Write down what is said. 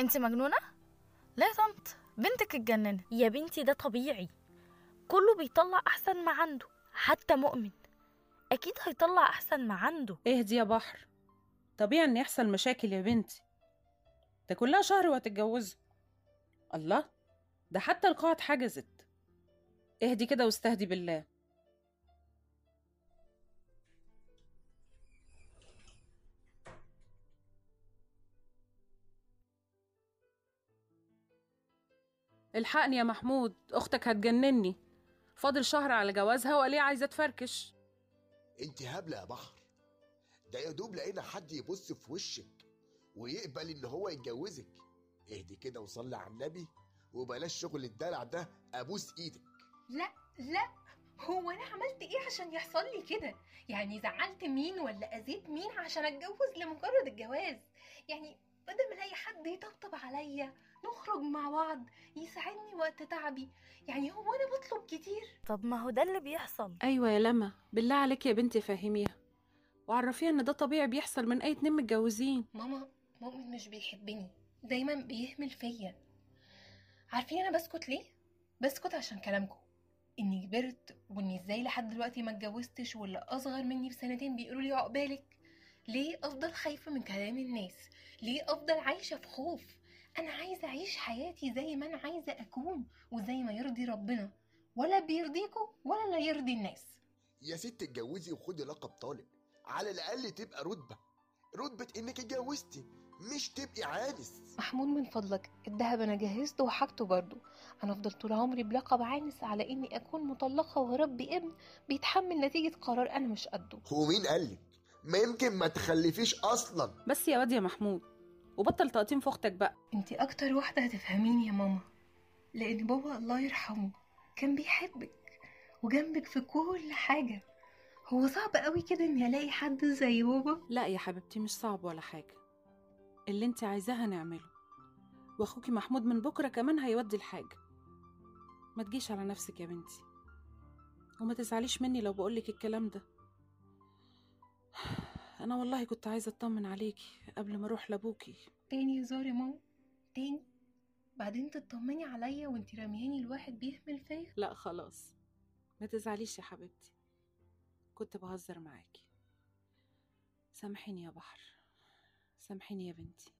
انت مجنونة؟ لا يا طنط بنتك اتجننت. يا بنتي ده طبيعي. كله بيطلع أحسن ما عنده حتى مؤمن. أكيد هيطلع أحسن ما عنده. اهدي يا بحر. طبيعي إن يحصل مشاكل يا بنتي. ده كلها شهر وهتتجوزوا الله ده حتى القاعة اتحجزت اهدي كده واستهدي بالله. الحقني يا محمود أختك هتجنني. فاضل شهر على جوازها وقاليه عايزة تفركش. أنت هبلة يا بحر. ده يا دوب لقينا حد يبص في وشك ويقبل إن هو يتجوزك. اهدي كده وصلي على النبي وبلاش شغل الدلع ده أبوس إيدك. لا لا هو أنا عملت إيه عشان يحصل لي كده؟ يعني زعلت مين ولا أذيت مين عشان أتجوز لمجرد الجواز؟ يعني بدل ما ألاقي حد يطبطب عليا نخرج مع بعض يساعدني وقت تعبي. يعني هو أنا بطلب كتير. طب ما هو ده اللي بيحصل. أيوه يا لما. بالله عليك يا بنتي فهميها. وعرفيها إن ده طبيعي بيحصل من أي اتنين متجوزين. ماما مؤمن مش بيحبني. دايما بيهمل فيا. عارفين أنا بسكت ليه؟ بسكت عشان كلامكم. إني كبرت وإني إزاي لحد دلوقتي ما اتجوزتش واللي أصغر مني بسنتين بيقولوا لي عقبالك. ليه أفضل خايفة من كلام الناس؟ ليه أفضل عايشة في خوف؟ أنا عايزة أعيش حياتي زي ما أنا عايزة أكون وزي ما يرضي ربنا ولا بيرضيكم ولا لا يرضي الناس. يا ست اتجوزي وخدي لقب طالب على الأقل تبقى رتبة رتبة إنك اتجوزتي مش تبقي عانس محمود من فضلك الدهب أنا جهزته وحاجته برضه. أنا افضل طول عمري بلقب عانس على إني أكون مطلقة واربي ابن بيتحمل نتيجة قرار أنا مش قده. هو مين قالك ما يمكن ما تخلفيش أصلا. بس يا واد يا محمود وبطل تقطيم في أختك بقى. انتي أكتر واحدة هتفهميني يا ماما لأن بابا الله يرحمه كان بيحبك وجنبك في كل حاجة. هو صعب قوي كده إني ألاقي حد زي بابا؟ لا يا حبيبتي مش صعب ولا حاجة. اللي انت عايزاه هنعمله. وأخوكي محمود من بكرة كمان هيودي الحاجة ما تجيش على نفسك يا بنتي. وما تزعليش مني لو بقولك الكلام ده. أنا والله كنت عايزة أطمن عليكي قبل ما أروح لابوكي تاني هزار يا ماما تاني. بعدين تطمني عليا وانتي رامياني الواحد بيهمل فيا. لا خلاص ما تزعليش يا حبيبتي. كنت بهزر معاكي سامحيني يا بحر. سامحيني يا بنتي.